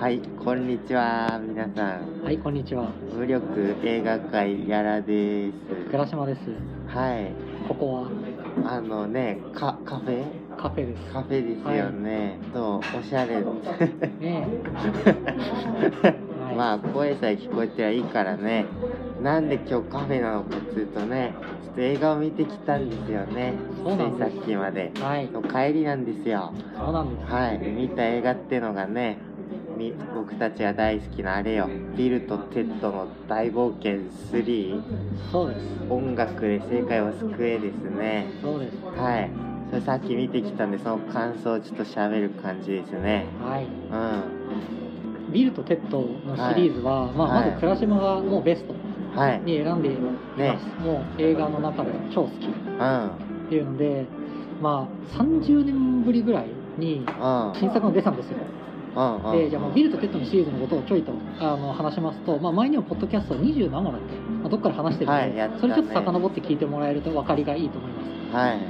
はい、こんにちは、皆さん。はい、こんにちは。無力映画界やらです。倉島です。はい、ここは？あのね、カカフェ？カフェです。カフェですよね。と、おしゃれ。ね はいまあ、声さえ聞こえてはいいからね。なんで今日カフェなのかっていうとね、ちょっと映画を見てきたんですよね。そうなんさっきまで。はい、の帰りなんですよ。そうなんです。はい、見た映画ってのがね、み僕たちが大好きなあれよ。ビルとテッドの大冒険3。そうです。音楽で世界を救えですね。そうです。はい。それさっき見てきたんで、その感想をちょっと喋る感じですね。はい。うビルとテッドのシリーズは、まあ、はいまず倉島がもうベストん。はい。に選んでいます。もう映画の中で超好きっうん。ていうので、まあ、30年ぶりぐらいにうん。新作が出たんですよ。うん。うん。で、じゃあもうビルとテッドのシリーズのことをちょいとあの話しますと、まあ、前にもポッドキャスト20何話だっけ、まあ、どっから話してるんで、はいねそれちょっと遡って聞いてもらえると分かりがいいと思います。はい。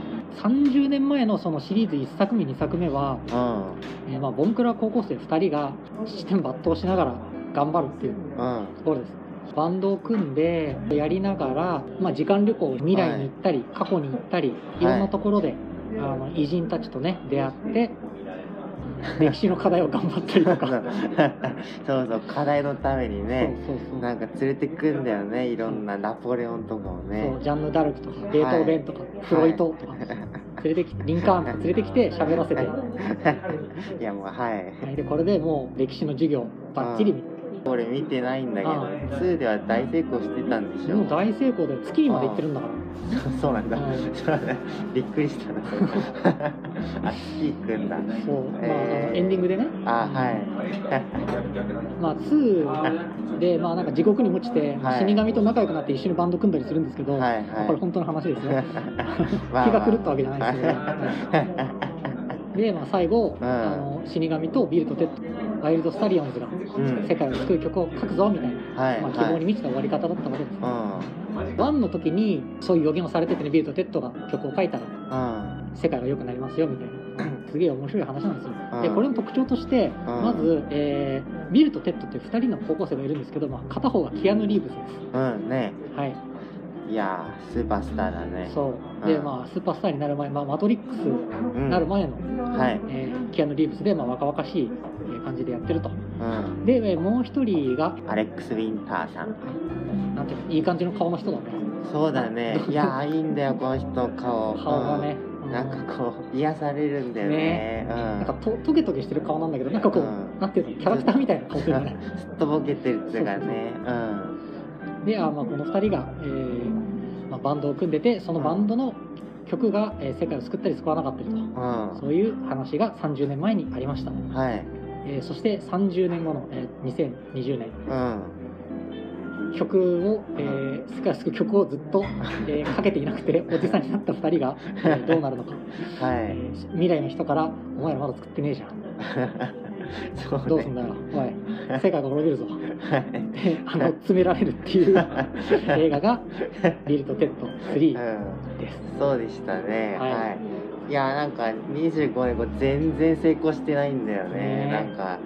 30年前のそのシリーズ1作目2作目は、うん。えーまあ、ボンクラ高校生2人が七転八倒しながら頑張るっていううん。ところですバンドを組んでやりながら、まあ、時間旅行未来に行ったり、過去に行ったりいろんなところで、あの偉人たちとね出会って歴史の課題を頑張ったりとか。そうそう、課題のためにね、そうそうそう。なんか連れてくんだよね、いろんなナポレオンとかもね。そう。ジャンヌ・ダルクとかベートーベンとか、フロイトとか。連れてきてリンカーンとか 連れてきて喋らせて、は いやもうはい。い、でこれでもう歴史の授業バッチリ見て俺見てないんだけどああ。2では大成功してたんでしょ。もう大成功で月にまで行ってるんだから。そうなんだ、びっくりしたな。あ月行くんだ。そう、エンディングでね、あはい。まあ、2で、まあ、なんか地獄に落ちて、はい。死神と仲良くなって一緒にバンド組んだりするんですけど、はいはい。まあこれ本当の話ですよまあ気が狂ったわけじゃないですけど、で、まあ、最後、うん。あの死神とビルとテッドワイルド・スタリオンズがん。世界を救う曲を書くぞみたいな、はいまあ、希望に満ちた終わり方だったわけです、うん。1の時にそういう予言をされててねビルとテッドが曲を書いたらうん。世界が良くなりますよみたいな すげえ面白い話なんですよ。うん。でこれの特徴としてうん。まず、えービルとテッドって2人の高校生がいるんですけど、まあ、片方がキアヌ・リーブスです。うんね。はいいやースーパースターだね。そう。で、うん。まあスーパースターになる前、まあ、マトリックスうん。になる前の、はい。えーキアヌ・リーブスで、まあ、若々しいえー感じでやってると。うん。でえーもう一人がアレックス・ウィンターさん。なんていうのいい感じの顔の人だね。そうだね。いやーいいんだよこの人の顔。顔がね、うん。うん。なんかこう癒されるんだよね。なんかとトゲトゲしてる顔なんだけどなんかこう、うん。なんていうのキャラクターみたいな顔してるうんね。すっとぼけてるっていうかね。であ、まあ、この2人が、えーまあ、バンドを組んでてそのバンドの曲が、えー世界を救ったり救わなかったりとうんうん。そういう話が30年前にありました、はい。えーそして30年後の、えー2020年。うん。曲を、えー、世界を救う曲をずっと、えー書けていなくておじさんになった2人が、えーどうなるのか、はい。えー未来の人から「お前らまだ作ってねえじゃん そうね。どうすんだ？よおい。世界が滅びるぞ」あの詰められるっていう映画が「ビルとテッド3」うん。です。そうでしたね。はい。はい、い、やなんか25年後全然成功してないんだよね。ね。なんか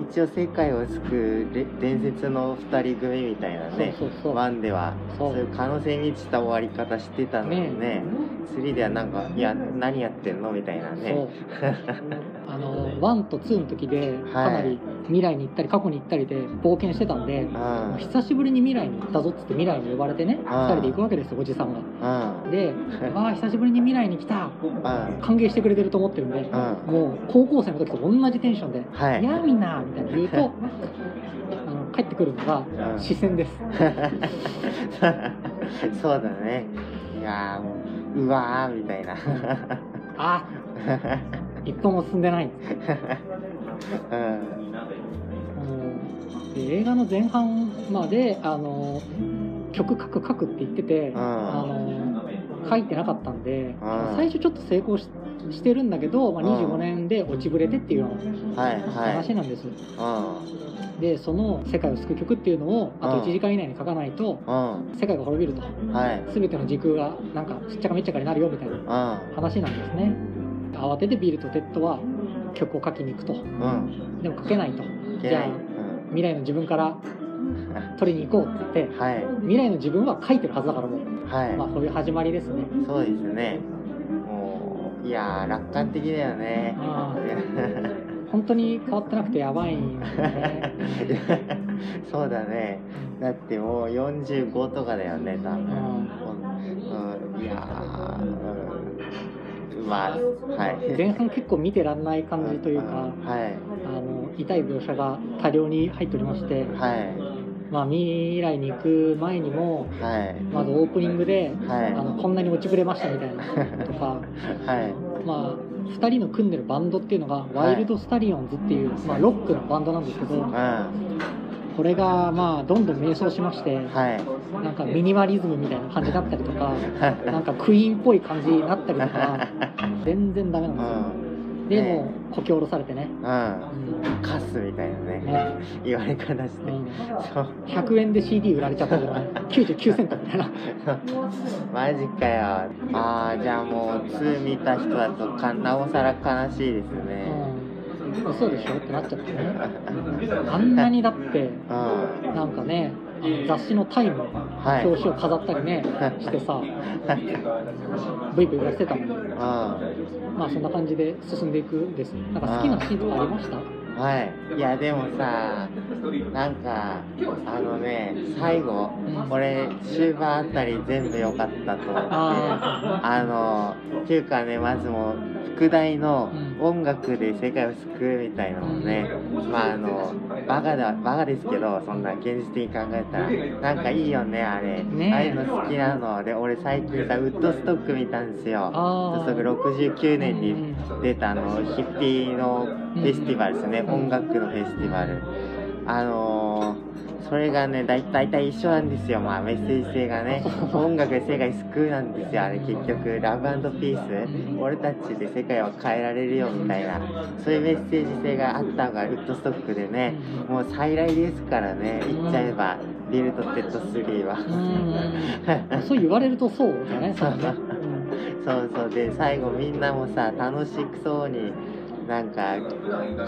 一応世界を救うれ伝説の2人組みたいなね。ワンではそそうういう可能性に満ちた終わり方してたのにね。ね3ではなんかいや何やってんのみたいなね。あの1と2の時でかなり未来に行ったり過去に行ったりで冒険してたんで、うん。久しぶりに未来に行ったぞっつって未来に呼ばれてね、ん。2人で行くわけですよおじさんがうん。で「わあ久しぶりに未来に来た。うん。歓迎してくれてると思ってるんで、うん。もう高校生の時と同じテンションで「はい。やあみんな」みたいな言うと あの帰ってくるのがうん。視線です、そうだね。いやーもううわーみたいな。あ一歩も進んでない。うん。うん。で映画の前半まであの曲書く書くって言ってて、ん。あの書いてなかったんで、うん。最初ちょっと成功ししてるんだけど、まあ、うん。25年で落ちぶれてっていうようはいなはい。話なんです、うでその世界を救う曲っていうのをあとうん。1時間以内に書かないと世界が滅びると。はい。全ての時空がなんかしっちゃかめっちゃかになるよみたいなうん。話なんですね。慌ててビルとテッドは曲を書きに行くと。うん。でも書けないと。いけない、未来の自分から取りに行こうって言ってうん、はい。未来の自分は書いてるはずだからもう、はい、まあそういう始まりですね。そうですね。もういやー楽観的だよね。あ本当に変わってなくてやばいね。そうだね。だってもう45とかだよね多分、うん、いやー、うん、まあはい。前半結構見てらんない感じというか、はい。あの痛い描写が多量に入っておりまして、はいまあ、未来に行く前にもはい。まずオープニングで、はい。あのこんなに落ちぶれましたみたいなとか、はい。まあ、2人の組んでるバンドっていうのが、ワイルドスタリオンズっていう、まあ、ロックのバンドなんですけどこれがまあどんどん迷走しましてい。なんかミニマリズムみたいな感じだったりとかなんかクイーンっぽい感じになったりとか 全然ダメなんうですよ。んでねもうこき下ろされてね、うん。うんカスみたいなね。ね。言われ方して、うん。そう。100円で CD 売られちゃったじゃない99セントみたいな。マジかよ。ああじゃあもう2見た人だとかなおさら悲しいですね。うん。嘘でしょってなっちゃってね。あんなにだってうん。なんかね雑誌の「タイム」はい。表紙を飾ったりねしてさブイブイ言わせてたのにうんまあそんな感じで進んでいくんですなんか好きなシーンとかありました？はい。いやでもさなんかあのね最後うん俺終盤あたり全部良かったと思ってああのっていうかねまずもう副題のうん。音楽で世界を救うみたいなのね、まああのバカだバカですけどそんな現実的に考えたらなんかいいよねあれ。ね。ああいうの好きなの。で俺最近さウッドストック見たんですよ。ウあー。ッドストック69年に出たあのヒッピーのフェスティバルですね、うん。音楽のフェスティバル。あのーそれがねだい大体一緒なんですよ、まあ、メッセージ性がね 音楽で世界救うなんですよ。あれ結局ラブピース。俺たちで世界を変えられるよみたいな。そういうメッセージ性があったのがウッドストックでねもう再来ですからね。言っちゃえばビルとテッド3は。うん。そう言われるとそうだねそうだね、そうそう。で最後みんなもさ楽しそうになんか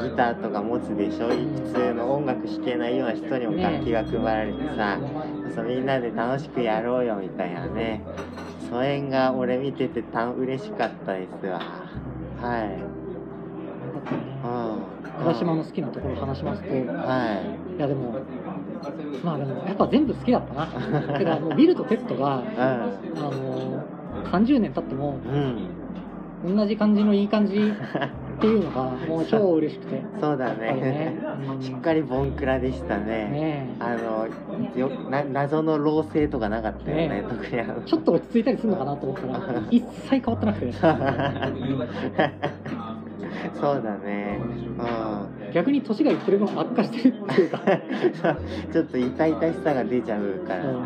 ギターとか持つでしょ？普通の音楽弾けないような人にも楽器が配られてさ、そうみんなで楽しくやろうよみたいなね。それが俺見ててた嬉しかったですわ。はい。うん。浦島の好きなところを話しますといはい。やでもまあでもやっぱ全部好きだったな。てかもうビルとテッドがあの30年経ってもうんうん。同じ感じのいい感じっていうのがもう超嬉しくて。そうだね。ね。うん。しっかりボンクラでしたね。ねあのよな謎の老成とかなかったよねね特にあの。ちょっと落ち着いたりするのかなと思ったら 一切変わってなくて。そうだね逆に年がいってる分悪化してるっていうか。う んちょっと痛々しさが出ちゃうから、うん。うん。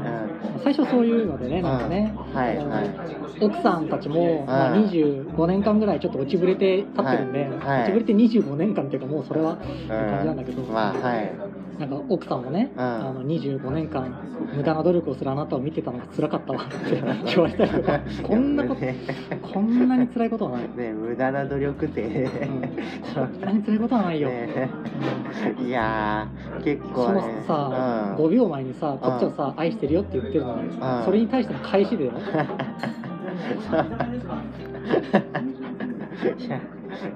最初そういうのでねなんかね、うんはい。はい奥さんたちも、まあ、うん25年間ぐらいちょっと落ちぶれて立ってるんで、はいはい。落ちぶれて25年間っていうかもうそれはって感じなんだけど、まあはいなんか奥さんもね、うん。あの25年間無駄な努力をするあなたを見てたのが辛かったわって 言われたりとか。こんなことね。こんなに辛いことはない、ね無駄な努力って、うん、こんなに辛いことはないよ、ね。いやー結構そのねさ、うん。5秒前にさこっちはさ、愛してるよって言ってるのに、ん。それに対しての返しでよ。いや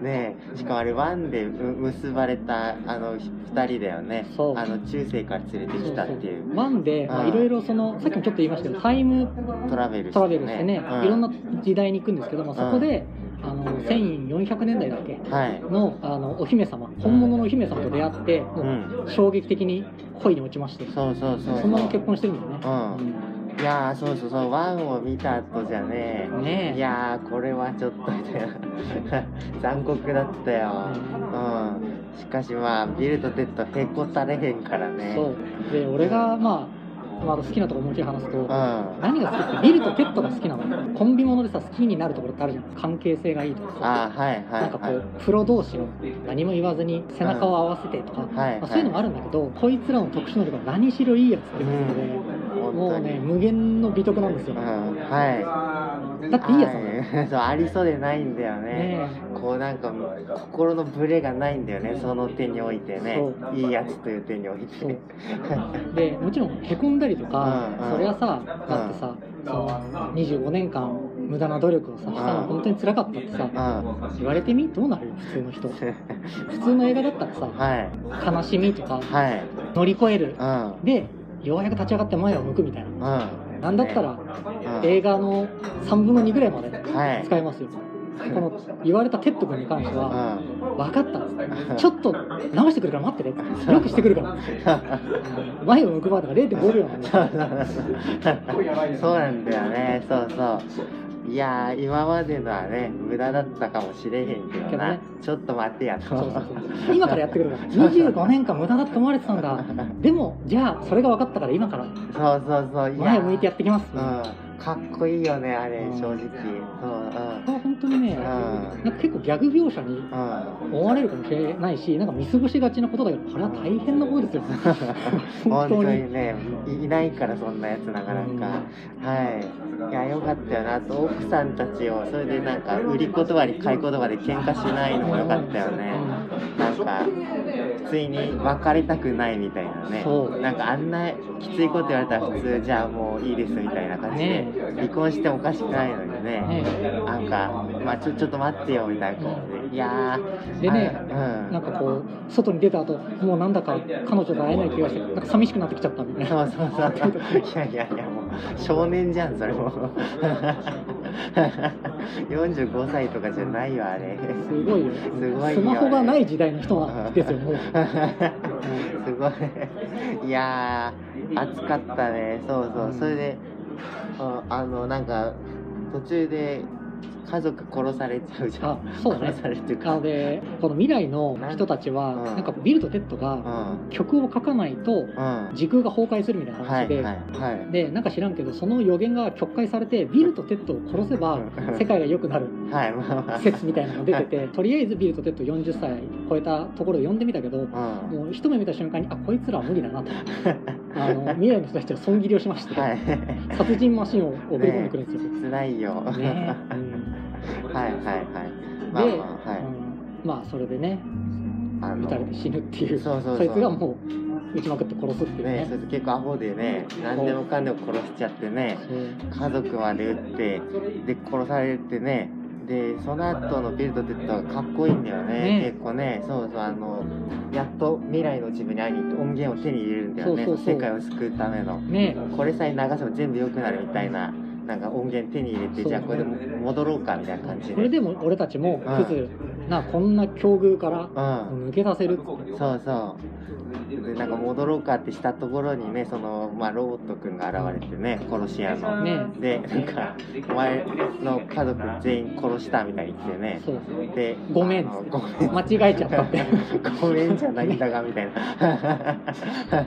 ねえしかもあれワンでむ結ばれたあの2人だよね。そう。あの中世から連れてきたっていう。ワンでいろいろそのさっきもちょっと言いましたけどタイムトラベルトラベルしてね、うん。いろんな時代に行くんですけども、そこであの1400年代だっけ？はい。のあのお姫様本物のお姫様と出会って、もうん。う衝撃的に恋に落ちまして、そうそうそう。そのまま結婚してるんだよね、うんいやーそうそうそうワンを見た後じゃねねえ。いやーこれはちょっと 残酷だったよ、うん、しかしまあビルとテッドへこたれへんからね。そう。で俺がまあまあ、好きなところ思いっきり話すと、うん。何が好きってビルとテッドが好きなの。コンビものでさ好きになるところってあるじゃん。関係性がいいとかさ。あーはいはいなんかこはいうプロ同士の何も言わずに背中を合わせてとか、はいまあ、そういうのもあるんだけど、こいつらの特殊能力が何しろいいやつっていうことで、うんもうね無限の美徳なんですよ、うんはだっていいやつ そうありそうでないんだよね。ねこうなんか心のブレがないんだよねその手においてね。そいいやつという手において。でもちろんへこんだりとか、うんうん。それはさだってさ、その25年間無駄な努力をさしたのうん本当に辛かったってさ、うん。言われてみ？どうなる？よ普通の人。普通の映画だったらさはい。悲しみとかはい。乗り越える。うん。でようやく立ち上がって前を向くみたいな。うん。なんだったらうん。映画の3分の2ぐらいまではい。使えますよ。この言われたテッド君に関してはう分かったちょっと直してくるから待ってね よくしてくるから。前を向くまでが0.5秒なんで そうなんだよね。そうそういやー今までのはね無駄だったかもしれへんけどな。ね。ちょっと待ってやと。そうそうそう。今からやってくるから 25年間無駄だって思われてたんだ。でもじゃあそれが分かったから今から。そうそうそう。前を向いてやってきます。うんかっこいいよねあれうん。正直。そうこれは本当にねうん。なんか結構ギャグ描写にうん。うん思われるかもしれないしなんか見過ごしがちなことだけどこれは大変なことですよ本 本当当ににねいいないからそんなやつなかなか、はい。いやよかったよな。あと奥さんたちをそれでなんか売り言葉に買い言葉で喧嘩しないのもよかったよね、なんか普通に別れたくないみたいなね。なんかあんなきついこと言われたら普通じゃあもういいですみたいな感じで、ね。離婚してもおかしくないのにねね。なんか、まあ、ちょちょっと待ってよみたいな感じでいやーでねあうん。なんかこう外に出た後もうなんだか彼女と会えない気がしてなんか寂しくなってきちゃったみたいな。そうそうそう。いやいやいや、もう少年じゃん、それも。45歳とかじゃないわ、あれ。すごいよすごいスマホがない時代の人なんですよもう すごい。いやー、暑かったね。そうそう。それで、ああの、なんか、途中で家族殺されちゃうじゃん。あそうだね殺されるっていうなか。のでこの未来の人たちはうんなんかビルとテッドがうん。曲を書かないとうん。時空が崩壊するみたいな話で。でなんか知らんけどその予言が曲解されてビルとテッドを殺せばうん世界が良くなる。説みたいなのが出てて とりあえずビルとテッド40歳超えたところを呼んでみたけどうん。もう一目見た瞬間にあこいつらは無理だなと あの未来の人たちは損切りをしまして、はい。殺人マシンを送り込んでくるんですよ。辛いよ。ねうんはいはいはい。まあで、まあ、はい。うんまあそれでねあ撃たれて死ぬっていう。そうそうそう。いつがもう撃ちまくって殺すっていうね。ね、結構アホでね、何でもかんでも殺しちゃってね、家族まで撃って、で、殺されてね、で、その後のビルとテッドがかっこいいんだよね、ね。結構ね、そうそう、あの、やっと未来の自分に会いに行って音源を手に入れるんだよね、そうそうそう。世界を救うための。ね。これさえ流せば全部良くなるみたいな、なんか音源手に入れて、じゃあこれで戻ろうかみたいな感じで。これでも俺たちもうんクズなこんな境遇からうん。抜け出せるそうそうでなんか戻ろうかってしたところにねその、まあ、ロボットくんが現れてね殺し屋の、ねでなんかお前の家族全員殺したみたいに言ってね。でごめんごめん。間違えちゃったって。ごめんじゃないんだがみたいな。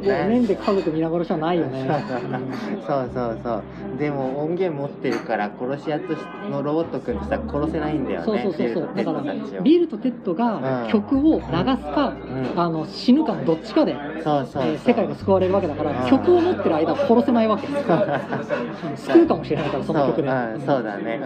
ごめんで家族皆殺しはないよね、そうそうそう。でも音源持ってるから殺し屋としのロボットくんとしたら殺せないんだよね。そうそうそうそう。だからビルとテッドたちをビルとテッドが曲を流すか、うん。あの死ぬかのどっちかで、世界が救われるわけだから、うん曲を持ってる間は殺せないわけ。で す救うかもしれないからその曲で。そう,、うん、そうだね、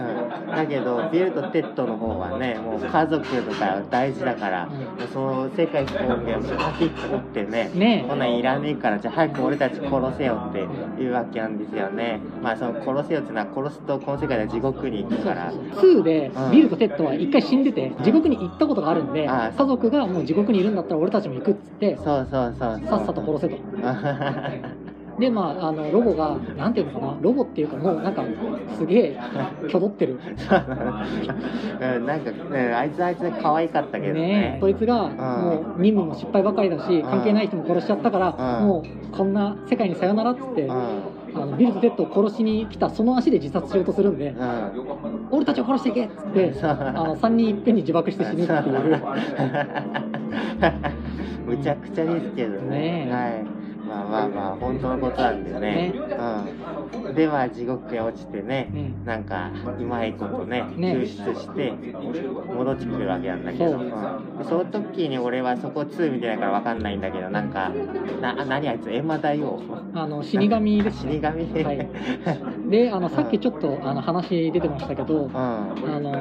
うん、だけどビルとテッドの方はねもう家族とか大事だから、その世界救う音源をパキッと持ってねねこんなんいらねえからじゃあ早く俺たち殺せよっていうわけなんですよね。まあその殺せよっていうのは殺すとこの世界では地獄に行くから。2でうん。ビルとテッドは一回死んでて地獄に行ったことがあるんであ家族がもう地獄にいるんだったら俺たちも行くっつってそうそうそうさっさと殺せと。でまああのロボがなんていうのかなロボっていうかもうなんかすげえキョドってる。う。んなんか、ね、あいつあいつで可愛かったけどね。ねそいつがもう任務も失敗ばかりだし関係ない人も殺しちゃったからうん。もうこんな世界にさよならっつってうんあのビルとテッドを殺しに来たその足で自殺しようとするんでうん。俺たちを殺していけっつってあの3人いっぺんに自爆して死ぬっていう。むちゃくちゃですけどね。はいまあまあまあ本当のことなんだよね。ねうん。でまあ地獄へ落ちてねねなんかうまいことねね。救出して戻ってくるわけなんだけど。そう。うん、でその時に俺はそこ2見てないからわかんないんだけどなんかなあ何あいつ閻魔大王あの死神ですね。死神。はい。であのさっきちょっとあの話出てましたけどうん。あの、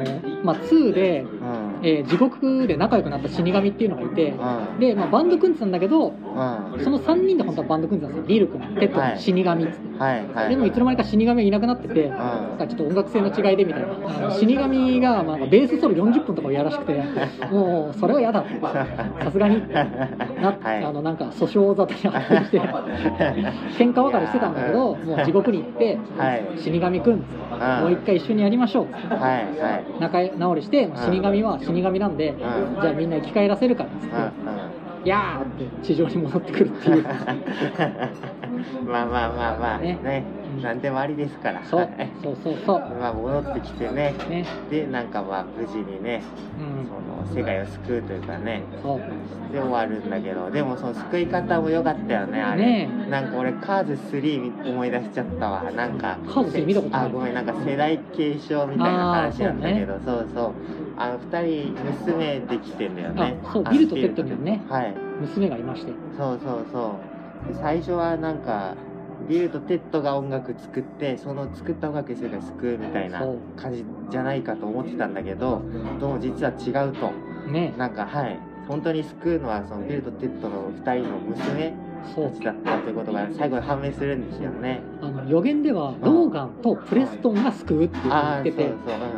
まあ、2で、うんえー地獄で仲良くなった死神っていうのがいてうん。で、まあ、バンド組んでたんだけどうん。その3人で本当はバンド組んでたんですよ。ビルとテッドはい。死神っつって、はいはい。でもいつの間にか死神がいなくなってて、なんかちょっと音楽性の違いでみたいな。死神がまあベースソロ40分とかをやらしくて もうそれは嫌だ。さすがに。な、はい。あのなんか訴訟沙汰に発展して 喧嘩別れしてたんだけどもう地獄に行ってはい。死神くんん。もう一回一緒にやりましょう。っつってはいはい。仲直りして、まあ死神は死神なんで、んじゃあみんな生き返らせるからっつって、やーって地上に戻ってくるっていう。まあまあまあまあ。ね。ね。うん何でもありですから。そう。そうそうそう。まあ戻ってきてね。ね。でなんかまあ無事にねうん。その世界を救うというかね。そう。で終わるんだけど。でもその救い方も良かったよねあれ。ね。なんか俺カーズ3思い出しちゃったわ。なんかカーズ3見たことない。あごめんなんか世代継承みたいな話なんだけどそう,、そう。あの2人娘できてんだよね。そうビルとテッドにはね。はい。娘がいまして。そうそうそう。で最初はなんかビルとテッドが音楽作ってその作った音楽で世界救うみたいな感じじゃないかと思ってたんだけどどうも実は違うと。ね。なんかはい。本当に救うのはそのビルとテッドの2人の娘そう。たちだったということが最後に判明するんですよね。あの予言ではローガンとプレストンが救うって言ってて。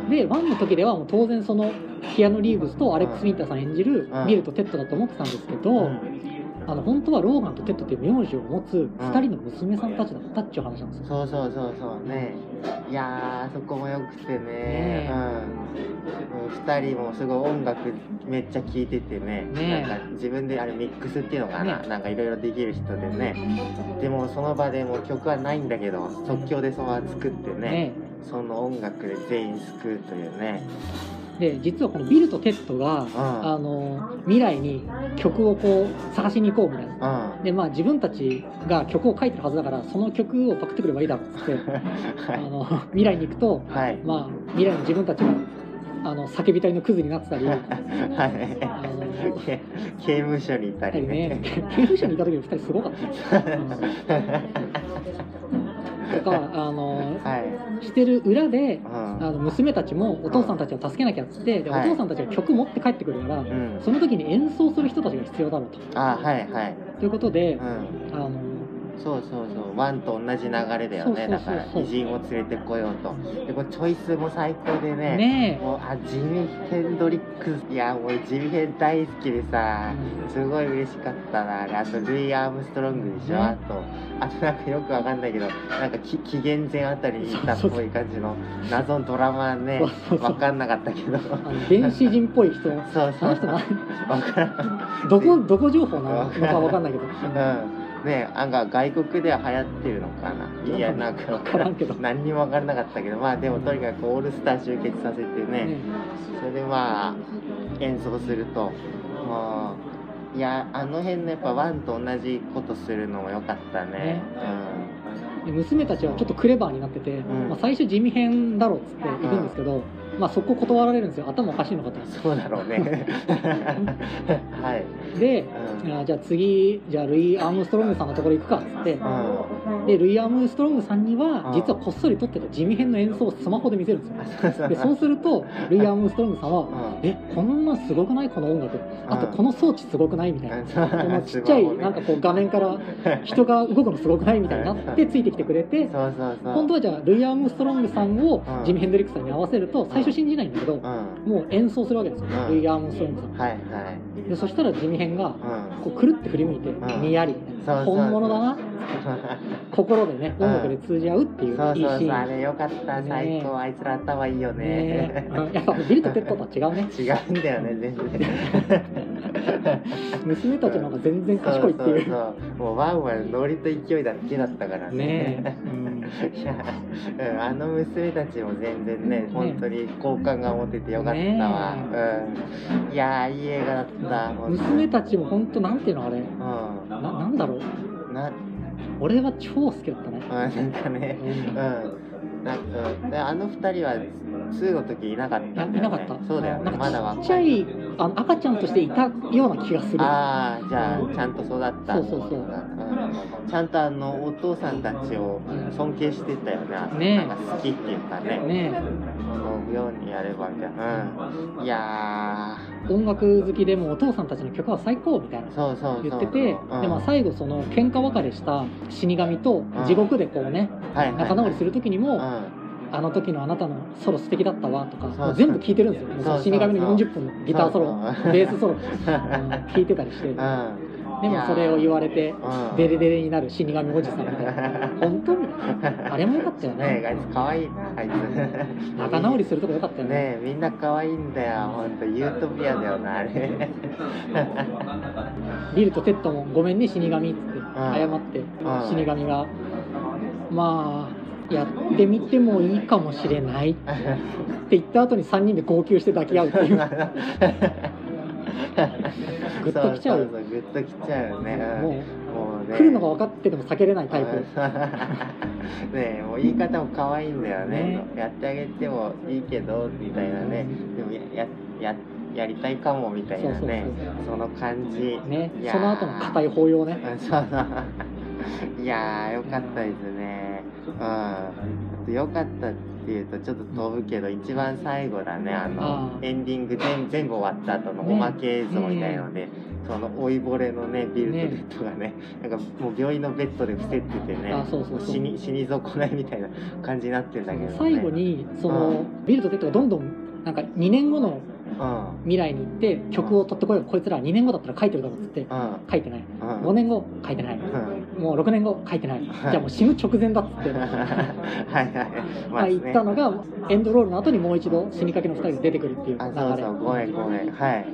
で1の時ではもう当然そのキアヌ・リーブスとアレックス・ウィンターさん演じるうん。ビルとテッドだと思ってたんですけど、うんあの本当はローガンとテッドっていう名字を持つ2人の娘さんたちだったっていう話なんですよ、そうそうそうそう。ね。いやーそこもよくてね。ねうん。うん2人もすごい音楽めっちゃ聴いててね。ねなんか自分であれミックスっていうのかな、ねなんかいろいろできる人でね。でもその場でもう曲はないんだけど即興でそのまま作ってねねその音楽で全員救うというねで実はこのビルとテッドが、ん。あの未来に曲をこう探しに行こうみたいな。うん。でまあ自分たちが曲を書いてるはずだからその曲をパクってくればいいだろうっつって あの未来に行くとはい。まあ未来の自分たちがあの叫びたいのクズになってたり。はい。あのけ 刑務所にいたりりねね。刑務所にいた時の2人すごかったとかあのはい。してる裏でうん。あの娘たちもお父さんたちを助けなきゃっつってでおはい。父さんたちが曲持って帰ってくるからうん。その時に演奏する人たちが必要だろうと。あはいはい。ということでうん。あのそうそうそう。ワンと同じ流れだよね。だから偉人を連れてこようと。でこれチョイスも最高でね。ねもうあジミー・ヘンドリックス。いやもうジミー・ヘン大好きでさ。うん。すごい嬉しかったな。あれあとルイ・アームストロングでしょ、ね。あとあとなんかよくわかんないけどなんかき紀元前あたりにいたっぽい感じの謎のドラマねわかんなかったけど。原始人っぽい人。そうそう。あの人どこどこ情報なのかわかんないけど。うんねなんか外国では流行ってるのかな？いやなんかわからんけど。何にも分からなかったけどまあでもとにかくオールスター集結させてね。ね。それでまあ演奏すると。もういやあの辺のやっぱワンと同じことするのも良かったね。ね。で娘たちはちょっとクレバーになってて、ん。まあ、最初地味編だろうっつって行くんですけど、まあ、そこ断られるんですよ。頭おかしいのかと。うんそうだろうね。はい。で、うん。あじゃあ次じゃあルイ・アームストロングさんのところ行くかっつって。うん。でルイ・アームストロングさんにはうん。実はこっそり撮ってた地味編の演奏をスマホで見せるんですよ。でそうするとルイ・アームストロングさんはうん「えこんなすごくない？この音楽。あとうんこの装置すごくない?」みたいな。うんこのちっちゃいな。んかこう画面から人が動くのすごくない？みたいになってついてきてくれて。そうそうそう。今度はじゃあルイ・アームストロングさんをうん。ジミー・ヘンドリックスさんに合わせると最初信じないんだけどうん。もう演奏するわけですよ。うん。ルイ・アームストロングさん。はいはい。でそしたらジミヘンがうん。こうくるって振り向いてん。にやり。みたいな本物だな。心でねうん。音楽で通じ合うっていうそういいシそうそうあれよかった。ね。最高。あいつら頭いいよね。やっぱビルとテッドとは違うね。違うんだよね全然。娘たちの方が全然賢いっていう。そうそうもうワンワンノリと勢いだけだったからね。え、うん。いや、うん、あの娘たちも全然ね。本当に好感が持ててよかったわ、うん。いやーいい映画だった娘たちも本当なんていうのあれ。うん。ななんだろう。な俺は超好きだったね。うんなんかね。うん。なんかであの二人は2の時いなかったね、いなかった。そうだよね。まだ若ちっちゃいあの赤ちゃんとしていたような気がする。ああじゃあちゃんと育った。そうそうそう。うん、ちゃんとあのお父さんたちを尊敬してたよね。ねなんか好きっていうかね。ねそうようにやればみたいなうん。いや音楽好きでもお父さんたちの曲は最高みたいなーそうそう言っててうん。でも最後その喧嘩別れした死神と地獄でこうね仲直りする時にもうん。あの時のあなたのソロ素敵だったわとか全部聞いてるんですよ。死神の40分のギターソロベースソロうん聞いてたりして。うんでもそれを言われてうん。デレデレになる死神おじさんみたいな。本当みたいなあれもよかったよね。ねあいつ可愛い。なあいつ。仲直りするとこよかったよね。ねえみんな可愛いんだよ。本当ユートピアだよなあれ。ビルとテッドもごめんね死神っつって謝ってうん。死神が。まあやってみてもいいかもしれないって言った後に3人で号泣して抱き合うっていう グッときちゃう。グッときちゃうよね。うん。もうもうね。来るのが分かってても避けれないタイプ。ねえもう言い方も可愛いんだよね。ね。やってあげてもいいけどみたいなね。でもややややりたいかもみたいなね。その感じ。ね。その後の硬い抱擁ね。いやーよかったですね。うん。よかったっていうとちょっと飛ぶけど一番最後だね。あのエンディング全全部終わった後のね。おまけ映像みたいので、その老いぼれのねビルとテッドがね。なんかもう病院のベッドで伏せっててね。あそうそうそう。死に死に損ないみたいな感じになってんだけど、ね、最後にその、うん。ビルとテッドがどんどんなんか2年後のうん未来に行って曲を取ってこいよこいつら2年後だったら書いてるだろっつってうん。書いてない。うん。5年後書いてない。うん。もう6年後書いてない。じゃあもう死ぬ直前だっつって。はいはい。まあ言ったのがエンドロールの後にもう一度死にかけの2人が出てくるっていう流あれそうそう。ごめんごめん。はい。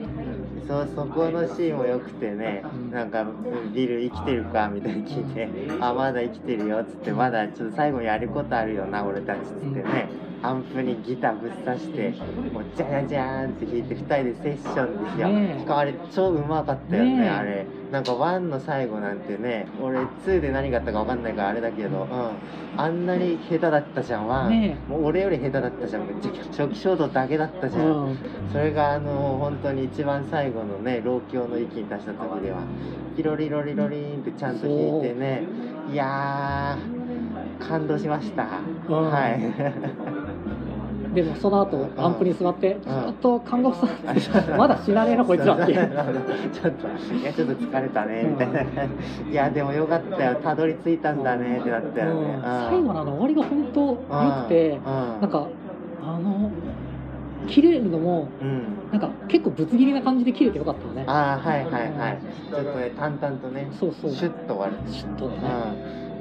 そうそこのシーンもよくてね、うん。なんかビル生きてるかみたいに聞いて、あまだ生きてるよっつってまだちょっと最後やることあるよな俺たちっつってね、アンプにギターぶっ刺してもうジャジャジャーンって弾いて2人でセッションですよ、ねえ。しかもあれ超うまかったよねねえ。あれ。なんか1の最後なんてね俺2で何があったか分かんないからあれだけど、うん、あんなに下手だったじゃん。1、ねもう俺より下手だったじゃん。初期衝動だけだったじゃん、うん。それがあの本当に一番最後のね老境の域に達した時ではピロリロリロリーンってちゃんと弾いてねいやー感動しました、うん。はいでもその後アンプに座って「ちょっと看護婦さんうん。まだ死なねえなこいつら」ってちょっといやちょっと疲れたねみたいな、いやでもよかったよたどり着いたんだねってなったよね、最後のあの終わりが本当良くてうん。なんかあの切れるのもうん。なんか結構ぶつ切りな感じで切れてよかったよね。ああはいはいはい。ちょっとね淡々とねそうそう。シュッと終わる。シュッとね。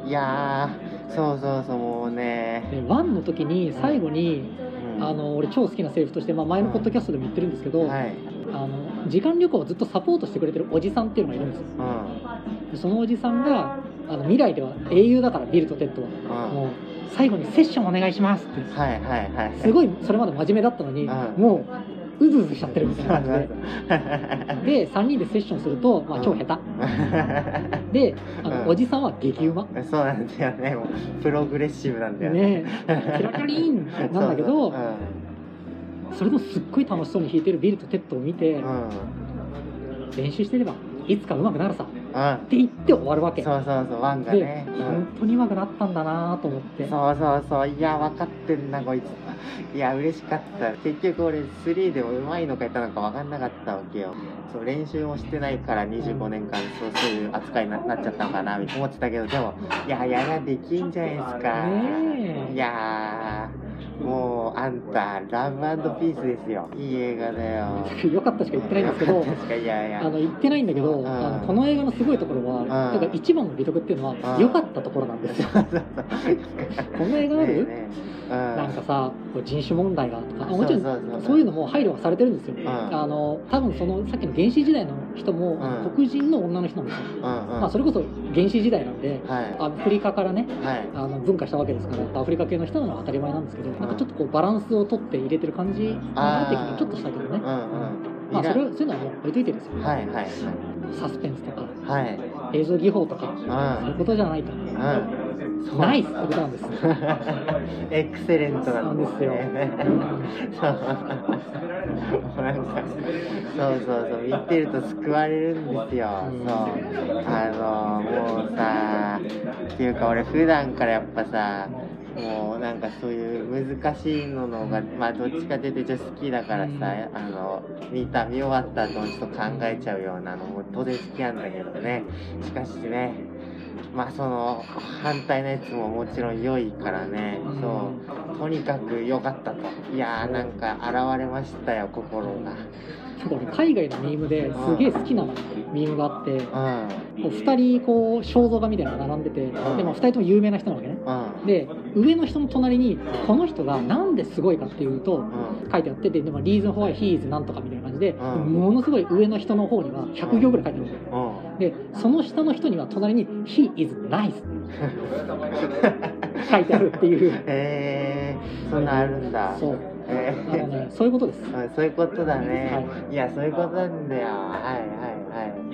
うん。いやーそうそうそうもうね。で1の時に最後にうんあの俺超好きなセリフとして、まあ、前のポッドキャストでも言ってるんですけど、はい。あの時間旅行をずっとサポートしてくれてるおじさんっていうのがいるんですよ。うん。でそのおじさんがあの未来では英雄だからビルとテッドはうん。もう最後にセッションお願いしますって。はいはいはい。すごいそれまで真面目だったのに、うん。もううずうずしちゃってるみたいな感じでで3人でセッションすると、まあ、超下手であの、うんおじさんは激うまそうなんだよねもうプログレッシブなんだよねキラキラリーンなんだけどそうそうそれでもすっごい楽しそうに弾いてるビルとテッドを見て、うん練習してればいつか上手くなるさ。うん。って言って終わるわけ。そうそうそうワンがでね、うん本当に上手くなったんだなと思って。そうそうそう。いや分かってんなこいつ。いや嬉しかった。結局俺3でもうまいのか下手なのか分かんなかったわけよ。そう練習もしてないから25年間そうそういう扱いにななっちゃったのかな思ってたけどでもいややらできんじゃないですか。ねえ。いやあんたラブピースですよ。いい映画だよ。よかったしか言ってないんですけどいやいや。あの言ってないんだけど、ん。あのこの映画のすごいところは、ん。だから一番の美徳っていうのはうん。良かったところなんですよ、この映画ある、ねなんかさ人種問題がとかあもちろんそういうのも配慮はされてるんですよ、ん。あの多分そのさっきの原始時代の人も、黒人の女の人なんですよ、まあ、それこそ原始時代なんではい。アフリカからねはい。あの文化したわけですからアフリカ系の人なのは当たり前なんですけど、なんかちょっとこうバランスをとって入れてる感じになってきてちょっとしたけどね、うんうん。まあ、それそういうのはもう置いといてですよ、はいサスペンスとかはい。映像技法とか、ん。そういうことじゃないと、うんナイスことなんですエクセレントなんですそうね。そう。そうそうそう、見てると救われるんですよ。うんそう。あの、もうさ、っていうか俺普段からやっぱさ、もうなんかそういう難しいののが、まあどっちかっていうと好きだからさ、うんあの、見た、見終わった後にちょっと考えちゃうようなのも当然好きなんだけどね。しかしね、まあその反対のやつももちろん良いからね、うん。そう。とにかく良かったと。いやーなんか現れましたよ心が。なんか俺海外のミームですげえ好きなミームがあって、うん。こう2人こう肖像画みたいなのが並んでて、ん。でも2人とも有名な人なわけね。うん。で上の人の隣にこの人がなんですごいかっていうとうん。書いてあってででもリーズンホワイヒーズなんとかみたいな感じで、うん。ものすごい上の人の方には100行ぐらい書いてあるんですよ。うんでその下の人には隣に「He is nice」書いてあるっていう。へえー、そんなんあるんだ。そう。えあのねそういうことです。うんそういうことだね、、はい。やそういうことなんだよ。はいはいはい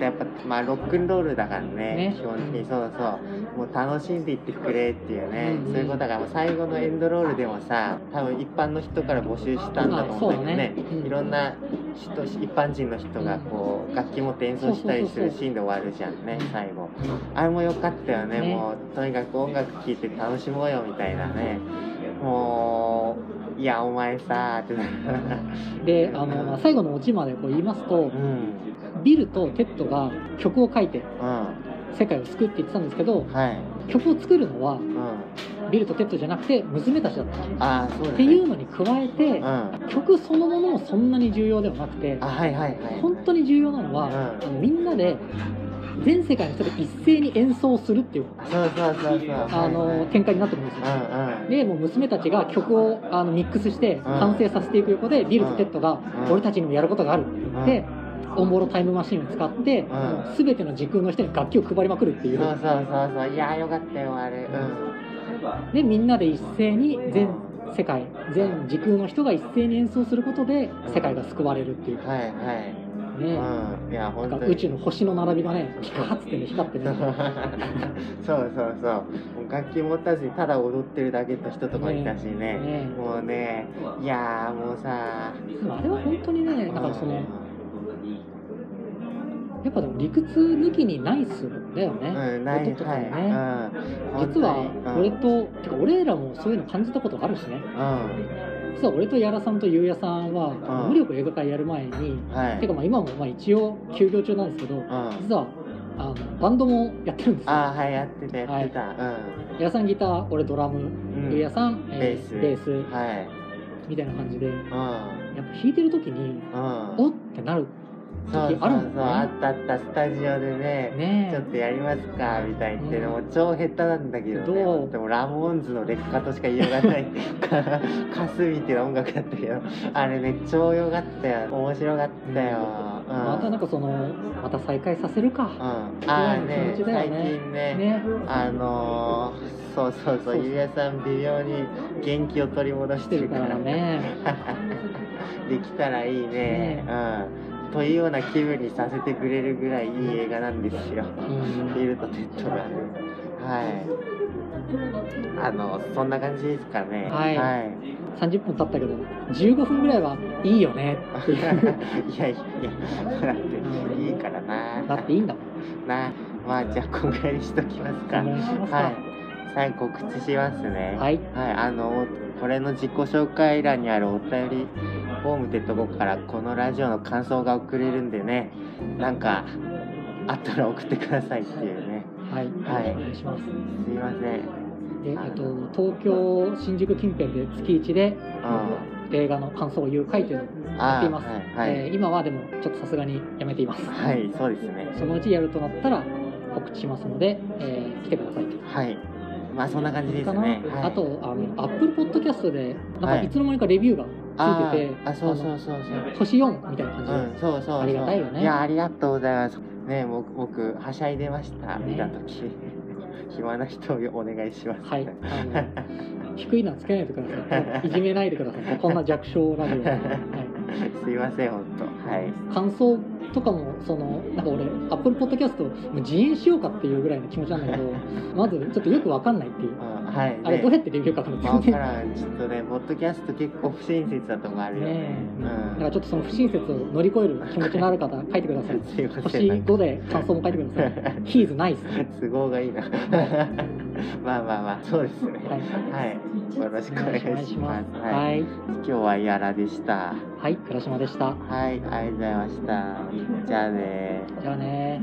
やっぱまあロックンロールだからねね。基本的にそうそう。もう楽しんでいってくれっていうね、うんうん。そういうことだからもう最後のエンドロールでもさ多分一般の人から募集したんだと思うんだけどね。ね。うん。いろんな人一般人の人がこう楽器持って演奏したりするシーンで終わるじゃんね最後。あれも良かったよね。ね。もうとにかく音楽聴いて楽しもうよみたいなね。もういやお前さーってなであの、まあ最後のオチまでこう言いますとうんビルとテッドが曲を書いてうん。世界を救うって言ってたんですけどはい。曲を作るのはうん。ビルとテッドじゃなくて娘たちだった。っていうのに加えて曲そのものもそんなに重要ではなくてはいはいはい。本当に重要なのは、うん。あのみんなで全世界の人で一斉に演奏するっていうあの展開になってるんですよ。でもう娘たちが曲をあのミックスして完成させていく横で、ビルとテッドが、うん。俺たちにもやることがあるって言って、オンボロタイムマシンを使って、う全ての時空の人に楽器を配りまくるっていう。そうそうそうそう。いやーよかったよあれ。うん。でみんなで一斉に全世界全時空の人が一斉に演奏することで世界が救われるっていう。はいはい。ね、うん。いやな本当宇宙の星の並びがねピカッつってね光ってね。そうそうそう。楽器持たずにただ踊ってるだけの人とかいたしね。ね。もうね。いやーもうさあれは本当にねだからそのやっぱでも理屈抜きにナイスだよね、うんない音とかもね、はいうん。実は俺と、てか俺らもそういうの感じたことあるしね。うん。実は俺と矢田さんとゆうやさんは、うん。無力映画会やる前に、はい。てかまあ今もまあ一応休業中なんですけど、うん。実はあのバンドもやってるんですよ。あーはいやってたやってた。矢田さんギター俺ドラム、うん。ゆうやさん、えーベース。ベース。はい。みたいな感じで。やっうんぱ弾いてる時にうん。おってなるそうそう時あるもんね。あったあったスタジオでねねちょっとやりますかみたいに言って、うんもう超下手なんだけどね。どう？でもラモーンズの劣化としか言いようがないかすみ っていう音楽だったけどあれね超良かったよ。面白かったよ、うん、またなんかそのまた再開させるか、うん、ああね最近ねね。あのー、そうそうそうゆうやさん微妙に元気を取り戻ししててるからね。できたらいいね。うんというような気分にさせてくれるぐらいいい映画なんですよ。うん。ビルとテッドがねはい。あのそんな感じですかね。はい。はい、30分経ったけど15分ぐらいはいいよね。っていういやいやだっていいからな。だっていいんだもん。なまあじゃあこんぐらいにしときますか。すか。はい。最後告知しますね。はい。はい、あのこれの自己紹介欄にあるお便りフォームってとこからこのラジオの感想が送れるんでねなんかあったら送ってくださいっていうね。はい、はい。お願いします。すいません。で、えっと、東京新宿近辺で月1でうん映画の感想を言う会というのをやっています、はいはい。えー今はでもちょっとさすがにやめています。はいそうですね。そのうちやるとなったら告知しますので、えー来てくださいと。はいまあそんな感じですね、はい、あとあのアップルポッドキャストでなんはい。かいつの間にかレビューがあついてて、ーあそうそうのそうそう。星4みたいな感じで、うん、そうそうありがたいよね。いやありがとうございます。ね僕僕はしゃいでました。ね見た時暇な人をお願いします。はい。低いのはつけないでください。いじめないでください。こんな弱小ラジオ、はい。すいません本当はい。感想とかもそのなんか俺アップルポッドキャストもう自演しようかっていうぐらいの気持ちなんだけど まずちょっとよくわかんないっていう。うんはい。あれどうやってレビュー書くのまあ、分全然からん。ちょっとねポッドキャスト結構不親切だとこあるよね。ねうん。だからちょっとその不親切を乗り越える気持ちのある方書いてください星5で感想も書いてください。He's nice 都合がいいな まあまあまあ、そうですね。はい。よろしくお願いします。はい、はい、今日はやらでした。はい、倉島でした。はい、ありがとうございました。じゃあねじゃあね